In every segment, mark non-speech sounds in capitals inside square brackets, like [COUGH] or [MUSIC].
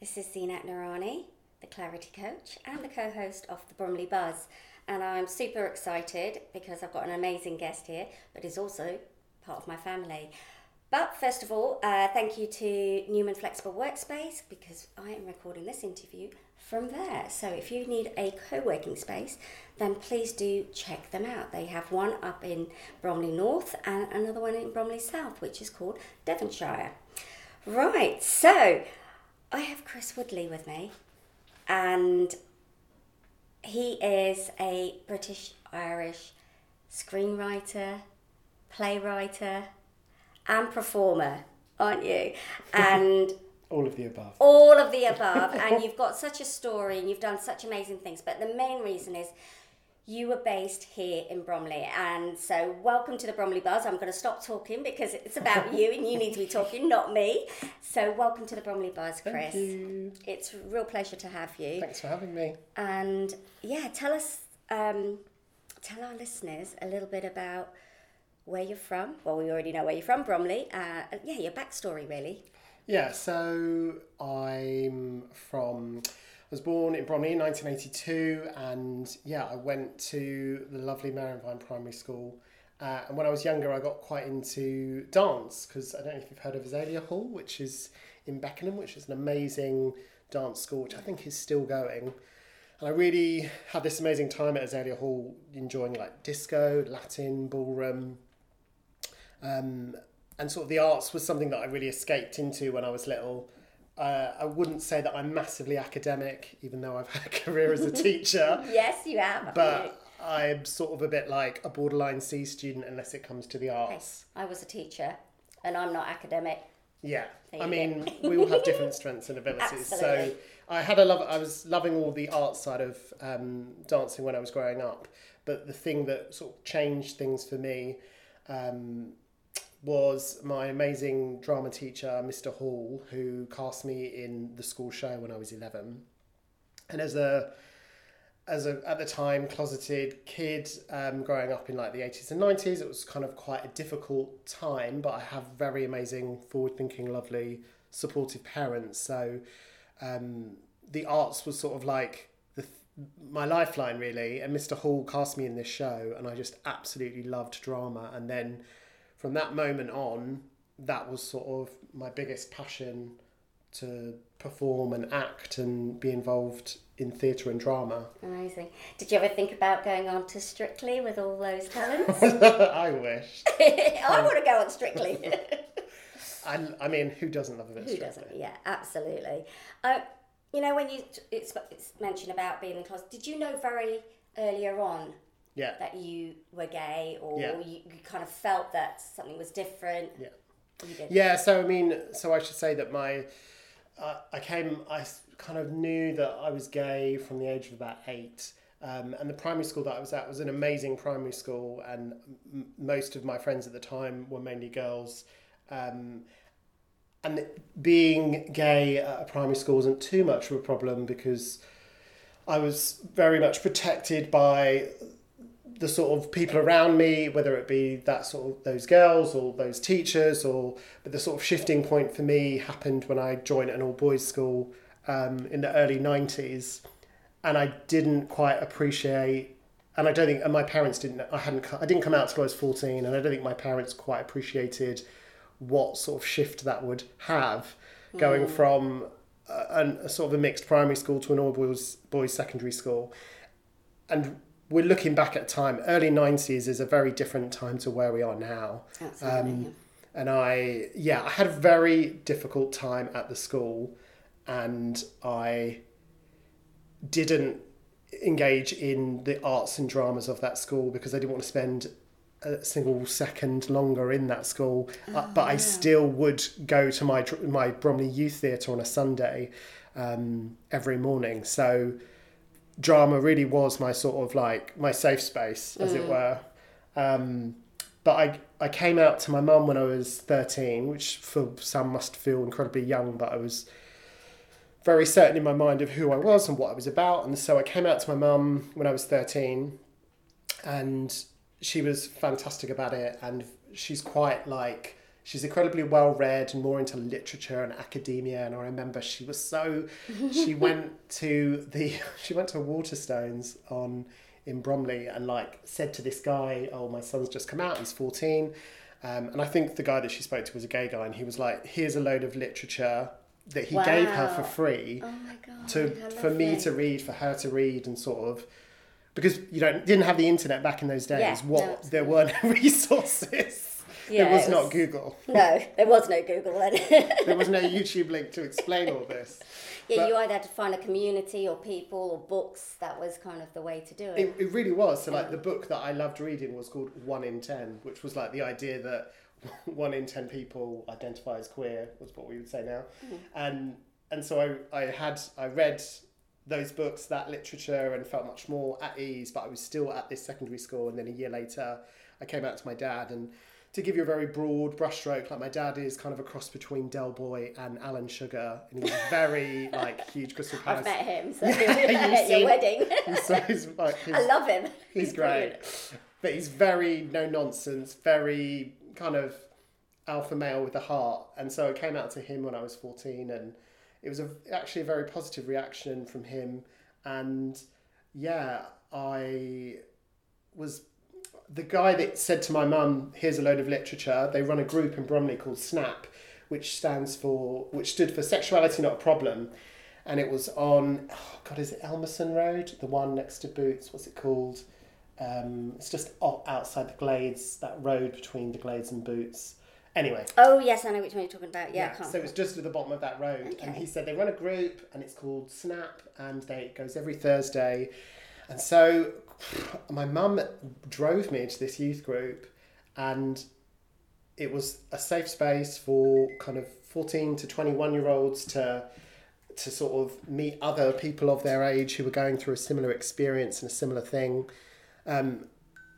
This is Zeenat Noorani, the Clarity Coach and the co host of the Bromley Buzz. And I'm super excited because I've got an amazing guest here, but is also part of my family. But first of all, uh, thank you to Newman Flexible Workspace because I am recording this interview from there. So if you need a co working space, then please do check them out. They have one up in Bromley North and another one in Bromley South, which is called Devonshire. Right, so I have Chris Woodley with me, and he is a British Irish screenwriter, playwright, and performer, aren't you? [LAUGHS] And all of the above. All of the above. [LAUGHS] and you've got such a story and you've done such amazing things. But the main reason is you were based here in Bromley. And so, welcome to the Bromley Buzz. I'm going to stop talking because it's about you and you need to be talking, not me. So, welcome to the Bromley Buzz, Chris. Thank you. It's a real pleasure to have you. Thanks for having me. And yeah, tell us, um, tell our listeners a little bit about where you're from. Well, we already know where you're from, Bromley. Uh, yeah, your backstory, really. Yeah, so I'm from was born in Bromley in 1982, and yeah, I went to the lovely Marian Vian Primary School. Uh, and when I was younger, I got quite into dance because I don't know if you've heard of Azalea Hall, which is in Beckenham, which is an amazing dance school, which I think is still going. And I really had this amazing time at Azalea Hall, enjoying like disco, Latin, ballroom. Um, and sort of the arts was something that I really escaped into when I was little. Uh, I wouldn't say that I'm massively academic, even though I've had a career as a teacher. [LAUGHS] yes, you have. But I'm sort of a bit like a borderline C student unless it comes to the arts. I was a teacher, and I'm not academic. Yeah, I mean, we all have different [LAUGHS] strengths and abilities. So I had a love. I was loving all the art side of um, dancing when I was growing up. But the thing that sort of changed things for me um, was my amazing drama teacher, Mr. Hall, who cast me in the school show when I was 11. And as a as a at the time closeted kid um, growing up in like the 80s and 90s it was kind of quite a difficult time but i have very amazing forward thinking lovely supportive parents so um, the arts was sort of like the my lifeline really and mr hall cast me in this show and i just absolutely loved drama and then from that moment on, that was sort of my biggest passion to perform and act and be involved in theatre and drama. Amazing. Did you ever think about going on to Strictly with all those talents? [LAUGHS] I wish. [LAUGHS] I um, want to go on Strictly. [LAUGHS] I, I mean, who doesn't love a bit Who doesn't? Yeah, absolutely. Uh, you know, when you it's, it's mentioned about being in class, did you know very earlier on yeah. that you were gay or yeah. you, you kind of felt that something was different. Yeah. Yeah, so I mean, so I should say that my, uh, I came, I kind of knew that I was gay from the age of about eight. Um, and the primary school that I was at was an amazing primary school, and m- most of my friends at the time were mainly girls. Um, and being gay at a primary school wasn't too much of a problem because I was very much protected by the sort of people around me, whether it be that sort of those girls or those teachers, or but the sort of shifting point for me happened when I joined an all boys school um, in the early nineties, and I didn't quite appreciate, and I don't think, and my parents didn't. I hadn't. I didn't come out till I was fourteen, and I don't think my parents quite appreciated what sort of shift that would have, going mm. from a, a, sort of a mixed primary school to an all boys boys secondary school, and we're looking back at time. Early nineties is a very different time to where we are now. Um, and I, yeah, I had a very difficult time at the school, and I didn't engage in the arts and dramas of that school because I didn't want to spend a single second longer in that school. Oh, uh, but I still would go to my my Bromley Youth Theatre on a Sunday um, every morning. So drama really was my sort of like my safe space, as mm. it were. Um, but I I came out to my mum when I was thirteen, which for some must feel incredibly young, but I was very certain in my mind of who I was and what I was about, and so I came out to my mum when I was thirteen, and she was fantastic about it, and she's quite like she's incredibly well read and more into literature and academia. And I remember she was so she [LAUGHS] went to the [LAUGHS] she went to Waterstones on in Bromley and like said to this guy, "Oh, my son's just come out. He's 14." Um, and I think the guy that she spoke to was a gay guy, and he was like, "Here's a load of literature that he gave her for free Oh my god. to for me to read, for her to read, and sort of because you know didn't have the internet back in those days. Yeah, what no, there weren't [LAUGHS] resources. Yeah, there was it not was- Google. [LAUGHS] No, there was no Google then. [LAUGHS] There was no YouTube link to explain all this. yeah, But- you either had to find a community or people or books. That was kind of the way to do it. It, it really was. So like the book that I loved reading was called One in Ten, which was like the idea that [LAUGHS] one in ten people identify as queer was what we would say now, mm-hmm. and and so I I had I read those books that literature and felt much more at ease. But I was still at this secondary school, and then a year later I came out to my dad and. To give you a very broad brushstroke, like my dad is kind of a cross between Del Boy and Alan Sugar, and he's very [LAUGHS] like huge Crystal I've Palace. met him, so [LAUGHS] Yeah, [LAUGHS] at your wedding. So he's like his, I love him. He's great. But he's very no nonsense, very kind of alpha male with a heart. And so it came out to him when I was 14 and it was a, actually a very positive reaction from him. And yeah, I was the guy that said to my mum, here's a load of literature. They run a group in Bromley called SNAP, which stands for, which stood for Sexuality Not a Problem. And it was on, oh God, is it Elmerson Road? The one next to Boots, what's it called? Um, it's just outside the Glades, that road between the Glades and Boots. Anyway, Oh yes, I know which one you're talking about. Yeah, I can't. so it's just at the bottom of that road. And he said they run a group and it's called Snap and they, it goes every Thursday. And so my mum drove me into this youth group and it was a safe space for kind of 14 to 21 year olds to to sort of meet other people of their age who were going through a similar experience and a similar thing. Um,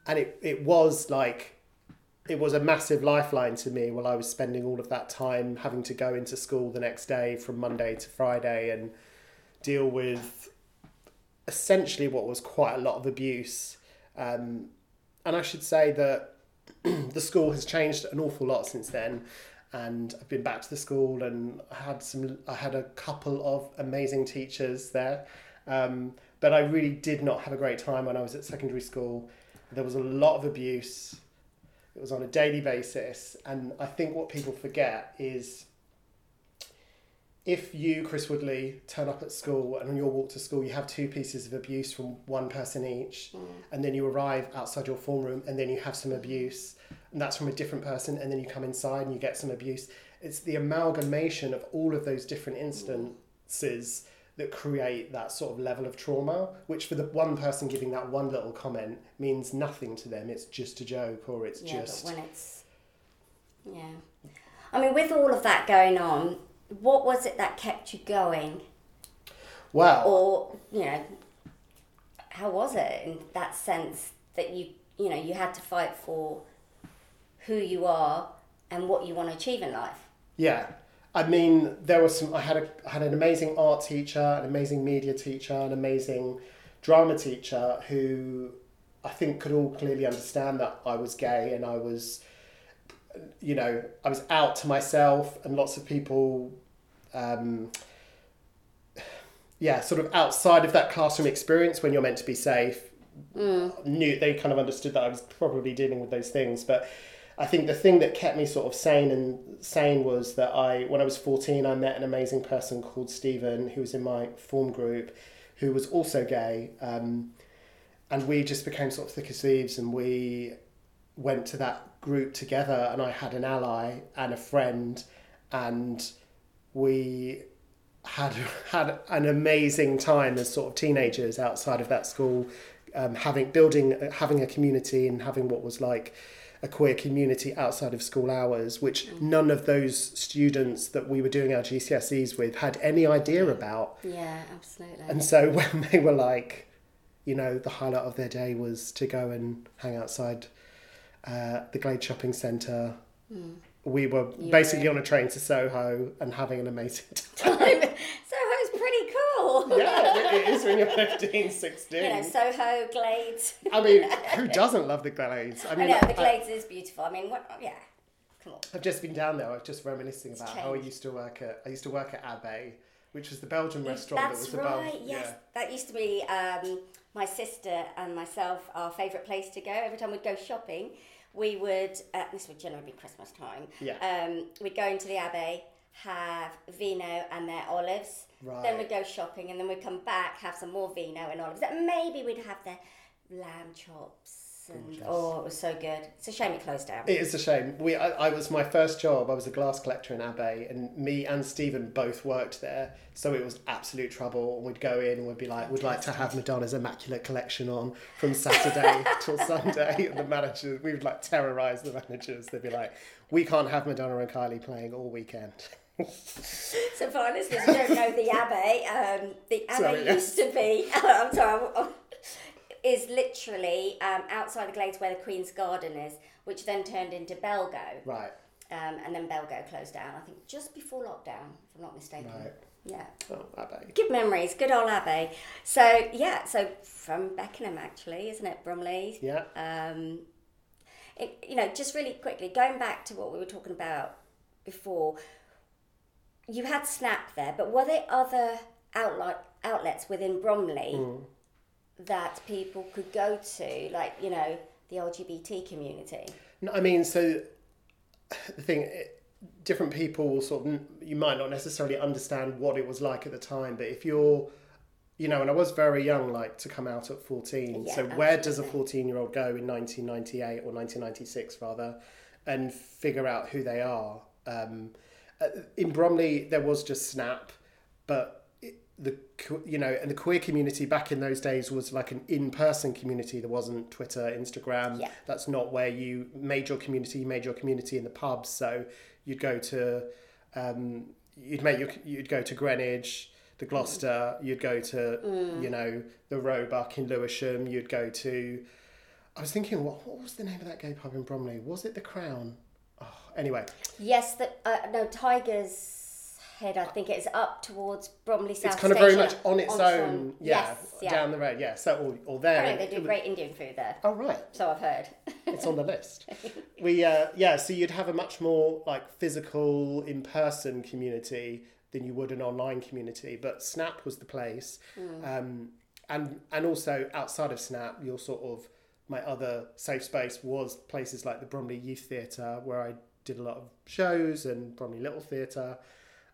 and it, it was like it was a massive lifeline to me while I was spending all of that time having to go into school the next day from Monday to Friday and deal with essentially what was quite a lot of abuse. Um, and I should say that [CLEARS THROAT] the school has changed an awful lot since then. And I've been back to the school, and I had some. I had a couple of amazing teachers there, um, but I really did not have a great time when I was at secondary school. There was a lot of abuse. It was on a daily basis, and I think what people forget is if you, Chris Woodley, turn up at school and on your walk to school you have two pieces of abuse from one person each, mm. and then you arrive outside your form room and then you have some abuse, and that's from a different person, and then you come inside and you get some abuse. It's the amalgamation of all of those different mm. instances that create that sort of level of trauma, which for the one person giving that one little comment means nothing to them. It's just a joke or it's yeah, just. but when it's yeah, I mean, with all of that going on, what was it that kept you going, Wow. or you know, how was it in that sense that you you know you had to fight for who you are and what you want to achieve in life? Yeah. I mean, there was some. I had a I had an amazing art teacher, an amazing media teacher, an amazing drama teacher who I think could all clearly understand that I was gay and I was, you know, I was out to myself, and lots of people, um, yeah, sort of outside of that classroom experience when you're meant to be safe, knew they kind of understood that I was probably dealing with those things, but. I think the thing that kept me sort of sane and sane was that I, when I was 14, I met an amazing person called Stephen, who was in my form group, who was also gay. Um, and we just became sort of thick as thieves and we went to that group together and I had an ally and a friend and we had had an amazing time as sort of teenagers outside of that school um, having building having a community and having what was like a queer community outside of school hours, which none of those students that we were doing our GCSEs with had any idea about. Yeah, absolutely. And so [LAUGHS] when they were like, you know, the highlight of their day was to go and hang outside uh, the Glade Shopping Centre. We were basically on a train to Soho and having an amazing [LAUGHS] time. [LAUGHS] Soho's pretty cool. yeah, it is when you're [LAUGHS] 15, 16. You know, Soho, Glades. I mean, who doesn't love the Glades? I I mean, know, the I- Glades is beautiful. I mean, what, yeah. Come on. I've just been down there. I was just reminiscing about how I used to work at. I used to work at Abbey, which was the Belgian restaurant That's that was above. right. Yes, Yeah. that used to be um, my sister and myself our favourite place to go. Every time we'd go shopping, we would. Uh, this would generally be Christmas time. Yeah. Um, we'd go into the abbey, have vino and their olives. Right. Then we'd go shopping, and then we'd come back, have some more vino and olives. Then maybe we'd have their lamb chops. And, Gorgeous. oh, it was so good. It's a shame it closed down. It is a shame. We, I, I was my first job. I was a glass collector in Abbey, and me and Stephen both worked there. So it was absolute trouble. And we'd go in and we'd be like, "We'd like to have Madonna's Immaculate Collection on from Saturday [LAUGHS] till Sunday." And the managers, we would like terrorise the managers. They'd be like, "We can't have Madonna and Kylie playing all weekend." [LAUGHS] So for our listeners who don't know the Abbey, um, the Abbey Sorry, yes. used to be, [LAUGHS] I'm sorry, I'm- I'm- is literally um, outside the Glades where the Queen's Garden is, which then turned into Belgo. right. Um, and then Belgo closed down, I think just before lockdown, if I'm not mistaken. Right. Yeah. Oh, Abbey. Good memories, good old Abbey. So, yeah, so from Beckenham actually, isn't it, Bromley? Yeah. Um, it, you know, just really quickly, going back to what we were talking about before, you had Snap there, but were there other outlet, outlets within Bromley that people could go to, like, you know, the LGBT community? No, I mean, so [SIGHS] the thing, different people will sort of, you might not necessarily understand what it was like at the time, but if you're, you know, and I was very young, like to come out at 14. Yeah, so where does a 14 year old go in 1998 or 1996 rather and figure out who they are? Um, uh, in Bromley, there was just Snap, but the you know, and the queer community back in those days was like an in-person community. There wasn't Twitter, Instagram. Yeah. That's not where you made your community. You made your community in the pubs. So you'd go to, um, you'd make your, you'd go to Greenwich, the Gloucester. You'd go to, you know, the Roebuck in Lewisham. You'd go to. I was thinking, what, what was the name of that gay pub in Bromley? Was it the Crown? Oh, anyway, Yes, the, uh, no, Tiger's Head, I think it's up towards Bromley South it's kind of very much on its Ontron. own, yeah, Yes, yeah. down the road, yeah. So or, or there. Apparently they do great Indian food there, Oh right, so I've heard. [LAUGHS] it's on the list. We uh, yeah, so you'd have a much more like physical, in-person community than you would an online community. But Snap was the place, um, and and also outside of Snap, your sort of my other safe space was places like the Bromley Youth Theatre, where I did a lot of shows, and Bromley Little Theatre.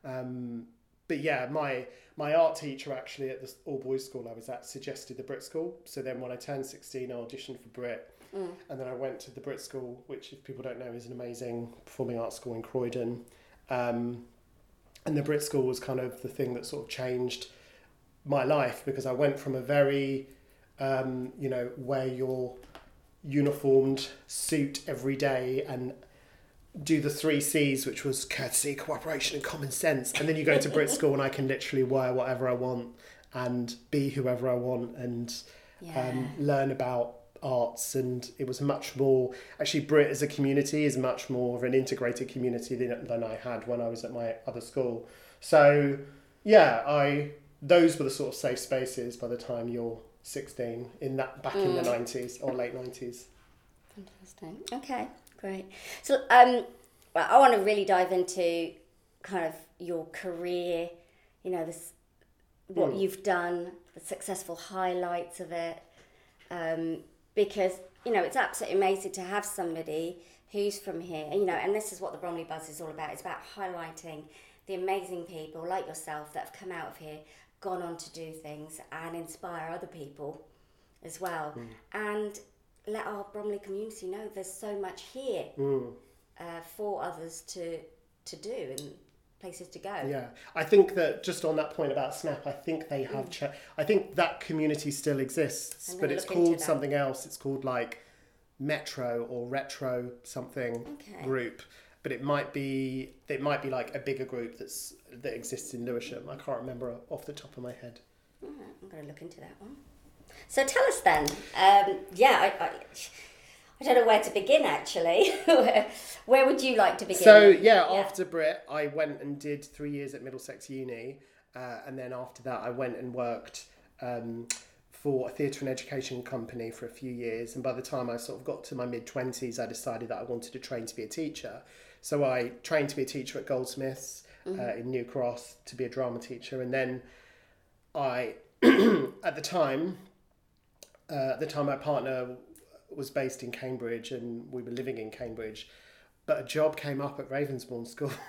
Um, but yeah, my my art teacher actually at the all boys school I was at suggested the Brit School. So then when I turned sixteen, I auditioned for Brit, and then I went to the Brit School, which if people don't know is an amazing performing arts school in Croydon. Um, and the Brit School was kind of the thing that sort of changed my life because I went from a very, um, you know, wear your uniformed suit every day and do the three C's, which was courtesy, cooperation, and common sense. And then you go to Brit School, and I can literally wear whatever I want and be whoever I want and Yeah. um, learn about arts. And it was much more actually Brit as a community is much more of an integrated community than, than I had when I was at my other school. So yeah, I those were the sort of safe spaces by the time you're 16 in that back in the 90s or late 90s. Fantastic. Okay, great. So, um, well, I want to really dive into kind of your career. You know, this what you've done, the successful highlights of it, um, because you know it's absolutely amazing to have somebody who's from here. You know, and this is what the Bromley Buzz is all about. It's about highlighting the amazing people like yourself that have come out of here, gone on to do things, and inspire other people as well. And let our Bromley community know there's so much here uh, for others to to do and places to go. Yeah, I think that just on that point about Snap, I think they have. Cha- I think that community still exists, but it's called something else. It's called like Metro or Retro something Okay. group. But it might be it might be like a bigger group that's that exists in Lewisham. I can't remember off the top of my head. Right, I'm going to look into that one. So tell us then. Um, yeah, I, I, I don't know where to begin actually. where, [LAUGHS] where would you like to begin? So yeah, after Brit, I went and did three years at Middlesex Uni, uh, and then after that, I went and worked um, for a theatre and education company for a few years. And by the time I sort of got to my mid twenties, I decided that I wanted to train to be a teacher. So I trained to be a teacher at Goldsmiths uh, in New Cross to be a drama teacher, and then I, [CLEARS THROAT] at the time, uh, at the time my partner was based in Cambridge and we were living in Cambridge, but a job came up at Ravensbourne School. [LAUGHS]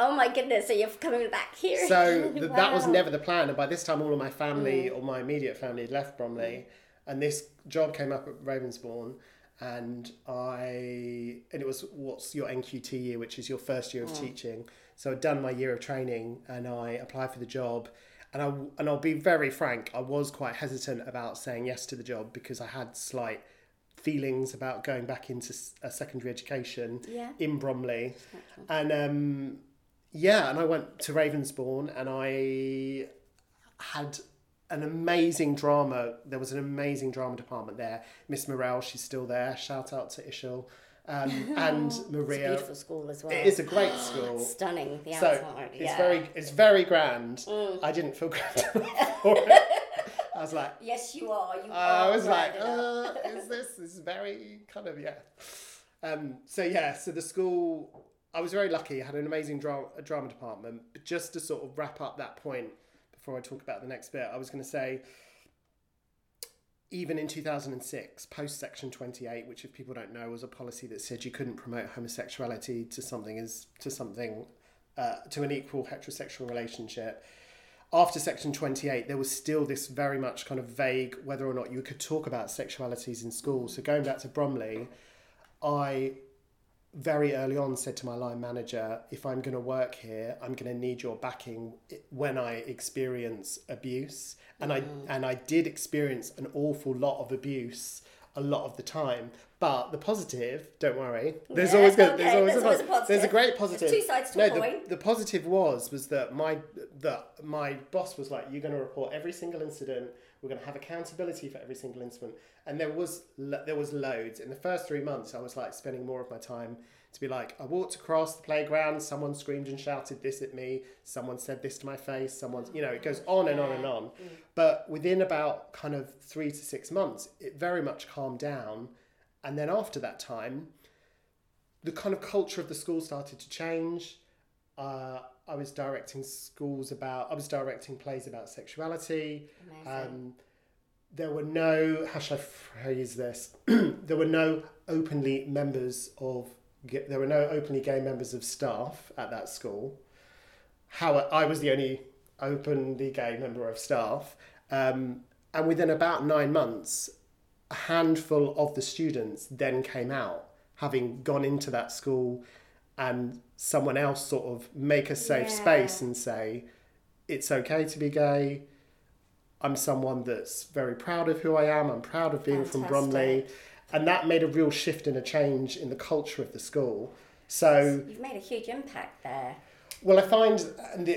Oh my goodness! So you're coming back here. So [LAUGHS] th- that was never the plan. And by this time, all of my family or my immediate family had left Bromley, and this job came up at Ravensbourne, and I and it was what's your NQT year, which is your first year of teaching. So I'd done my year of training, and I applied for the job. And I and I'll be very frank, I was quite hesitant about saying yes to the job because I had slight feelings about going back into a secondary education Yeah. in Bromley, and um, yeah, and I went to Ravensbourne and I had an amazing drama. There was an amazing drama department there. Miss Morel, she's still there. Shout out to Ishil. Um, and [LAUGHS] It's a Maria. beautiful school as well. It is a great school. stunning. The So outside. it's very it's very grand. Mm. I didn't feel [LAUGHS] grand [LAUGHS] for it. I was like, Yes, you are. You I are. was like, uh, is this this is very kind of yeah. Um, so yeah, so the school, I was very lucky. I had an amazing drama drama department. But just to sort of wrap up that point before I talk about the next bit, I was going to say. Even in 2006, post Section 28, which if people don't know was a policy that said you couldn't promote homosexuality to something as to something uh, to an equal heterosexual relationship, after section 28 there was still this very much kind of vague whether or not you could talk about sexualities in school so going back to bromley i very early on said to my line manager if i'm going to work here i'm going to need your backing when i experience abuse. And i mm. and i did experience an awful lot of abuse a lot of the time. But the positive don't worry there's Yeah, always good [LAUGHS] there's always, there's a, always a pos- there's a great positive. positive two sides to no a the, coin. the positive was was that my that my boss was like you're going to report every single incident we're going to have accountability for every single incident and there was there was loads. In the first 3 months I was like spending more of my time to be like I walked across the playground. Someone screamed and shouted this at me. Someone said this to my face. Someone you know it goes on and on and on. Mm. But within about kind of 3 to 6 months it very much calmed down. And then after that time the kind of culture of the school started to change. Uh, I was directing schools about, I was directing plays about sexuality. Amazing. Um, there were no, how shall I phrase this? [CLEARS THROAT] there were no openly members of, there were no openly gay members of staff at that school. How I was the only openly gay member of staff. Um, and within about nine months, a handful of the students then came out, having gone into that school and someone else sort of make a safe Yeah. space and say, it's okay to be gay. I'm someone that's very proud of who I am. I'm proud of being from Bromley. And that made a real shift and a change in the culture of the school. So, You've made a huge impact there. well, I find,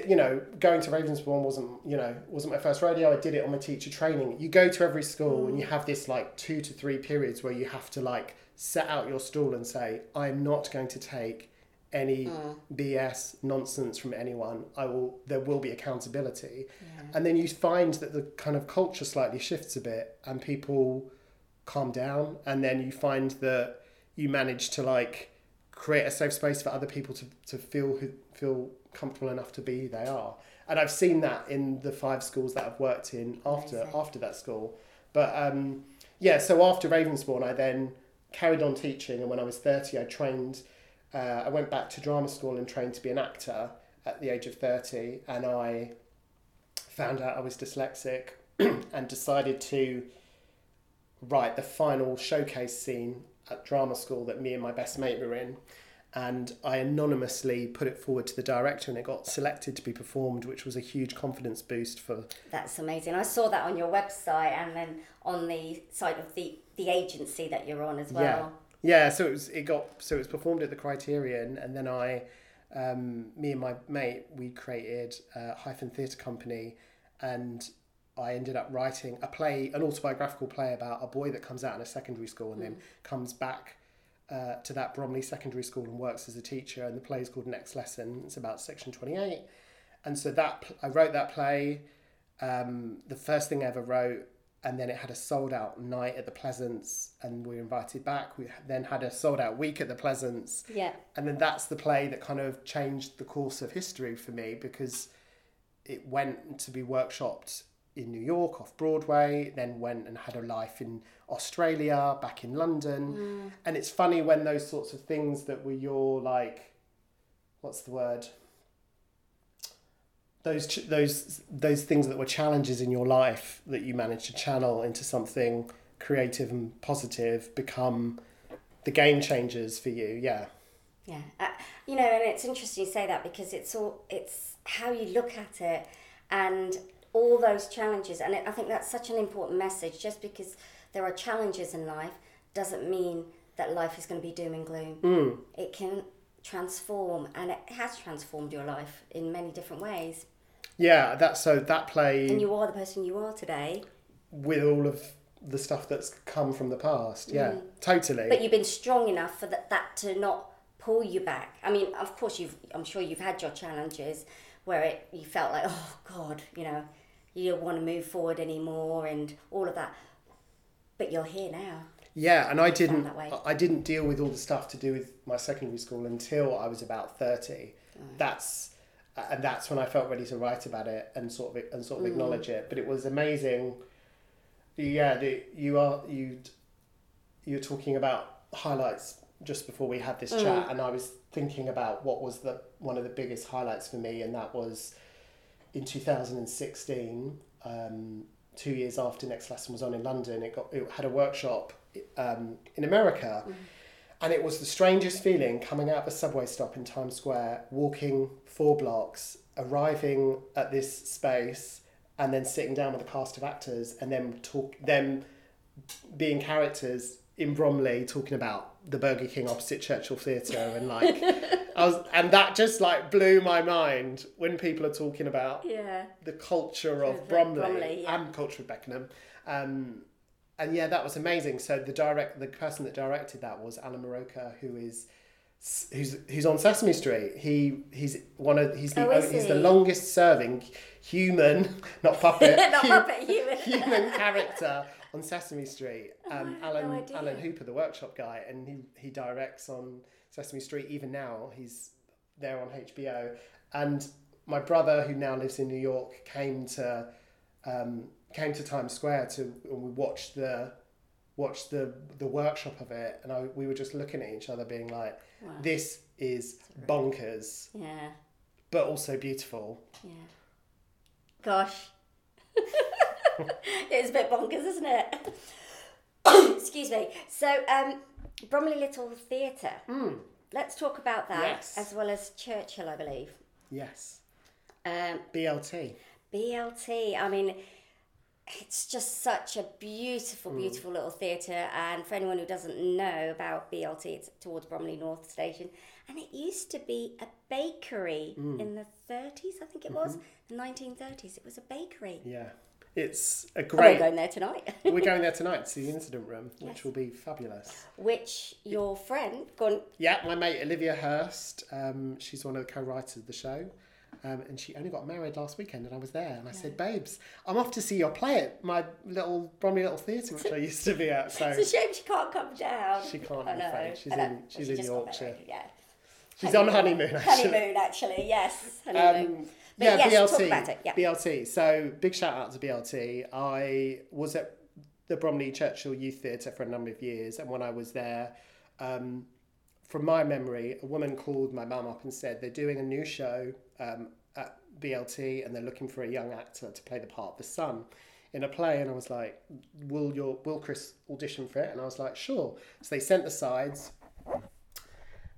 you know, going to Ravensbourne wasn't, you know, wasn't my first rodeo. I did it on my teacher training. You go to every school and you mm. have this like two to three periods where you have to like set out your stall and say, I'm not going to take any BS nonsense from anyone. I will. There will be accountability, and then you find that the kind of culture slightly shifts a bit, and people calm down, and then you find that you manage to like create a safe space for other people to, to feel who feel comfortable enough to be who they are. And I've seen that in the five schools that I've worked in after Amazing. after that school. But um, yeah, so after Ravensbourne, I then carried on teaching, and when I was thirty, I trained. Uh, I went back to drama school and trained to be an actor at the age of thirty, and I found out I was dyslexic [CLEARS THROAT] and decided to write the final showcase scene at drama school that me and my best mate were in. And I anonymously put it forward to the director, and it got selected to be performed, which was a huge confidence boost for That's amazing. I saw that on your website and then on the site of the, the agency that you're on as well. Yeah, so it was it got so it was performed at the Criterion, and then I, um, me and my mate, we created a hyphen theatre company, and I ended up writing a play, an autobiographical play about a boy that comes out in a secondary school and then comes back uh, to that Bromley secondary school and works as a teacher. And the play is called Next Lesson. It's about Section Twenty Eight, and so that I wrote that play. Um, the first thing I ever wrote and then it had a sold out night at the Pleasance, and we were invited back. We then had a sold out week at the Pleasance, Yeah. and then that's the play that kind of changed the course of history for me because it went to be workshopped in New York off Broadway, then went and had a life in Australia, back in London. Mm. And it's funny when those sorts of things that were your like what's the word? Those ch- those those things that were challenges in your life that you managed to channel into something creative and positive become the game changers for you. Yeah. Yeah, uh, you know, and it's interesting you say that because it's all it's how you look at it, and all those challenges, and it, I think that's such an important message. Just because there are challenges in life doesn't mean that life is going to be doom and gloom. It can transform, and it has transformed your life in many different ways. Yeah, that's so that play And you are the person you are today. with all of the stuff that's come from the past. Yeah, mm. totally. But you've been strong enough for that, that to not pull you back. I mean, of course, you've. I'm sure you've had your challenges where it you felt like, oh God, you know, you don't want to move forward anymore and all of that. But you're here now. yeah, and I didn't. that way. I didn't deal with all the stuff to do with my secondary school until I was about thirty. That's and that's when I felt ready to write about it and sort of and sort of acknowledge it. But it was amazing. Yeah, the, you are you. You're talking about highlights just before we had this chat, and I was thinking about what was the one of the biggest highlights for me, and that was in 2016, um, two years after Next Lesson was on in London, it got it had a workshop um, in America, and it was the strangest feeling coming out of a subway stop in Times Square, walking four blocks, arriving at this space, and then sitting down with a cast of actors, and then talk them being characters in Bromley talking about the Burger King opposite Churchill Theatre and like [LAUGHS] I was and that just like blew my mind when people are talking about Yeah. the culture of Of Bromley, Bromley, yeah. and culture of Beckenham. Um, and yeah, that was amazing. So the direct the person that directed that was Alan Muraoka, who is who's who's on Sesame Street. He he's one of he's the Oh, he's the longest serving human, [LAUGHS] not puppet, [LAUGHS] Not puppet, human. [LAUGHS] human character on Sesame Street. Um, I had no Alan. Alan Hooper, the workshop guy, and he he directs on Sesame Street. Even now, he's there on HBO. And my brother, who now lives in New York, came to um, came to Times Square to and we watched the watched the the workshop of it, and I, we were just looking at each other, being like, Wow. "This is bonkers, Yeah. but also beautiful." Yeah. Gosh. [LAUGHS] it's a bit bonkers, isn't it? [COUGHS] Excuse me. So, um, Bromley Little Theatre. Let's talk about that Yes. as well as Churchill, I believe. Yes, Um, BLT. BLT. I mean, it's just such a beautiful, hmm. beautiful little theatre. And for anyone who doesn't know about BLT, it's towards Bromley North Station. And it used to be a bakery hmm. in the 30s, I think it was. Mm-hmm. The 1930s. It was a bakery. Yeah, it's a great. we're going there tonight. [LAUGHS] We're going there tonight to the [LAUGHS] incident room, which Yes. will be fabulous. Which your friend, gone, Yeah, my mate Olivia Hurst, um, she's one of the co-writers of the show. Um, and she only got married last weekend, and I was there. And I said, "Babes, I'm off to see your play at my little Bromley Little Theatre, which I [LAUGHS] used to be at." So it's a shame she can't come down. She can't, I know. She's I know. in- she's She in Yorkshire. Yeah. she's on honeymoon. Actually. Honeymoon, actually, yes. Honeymoon. Um, yeah, yes, BLT. talk about it, yeah. BLT. So big shout out to BLT. I was at the Bromley Churchill Youth Theatre for a number of years, and when I was there, um, from my memory, a woman called my mum up and said they're doing a new show um, at BLT, and they're looking for a young actor to play the part of the son in a play. And I was like, "Will your will Chris audition for it?" And I was like, "Sure." So they sent the sides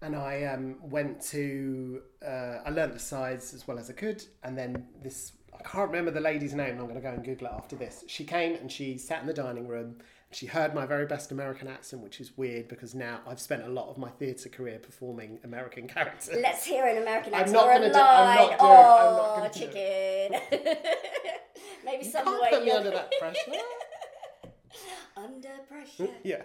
and I um, went to uh, I learnt the sides as well as I could, and then this I can't remember the lady's name. I'm going to go and Google it after this. She came and she sat in the dining room. She heard my very best American accent, which is weird because now I've spent a lot of my theatre career performing American characters. Let's hear an American accent. I'm not gonna do- I'm not doing- I'm not oh, do chicken. [LAUGHS] Maybe you some can't way put me under that pressure. [LAUGHS] Under pressure. yeah.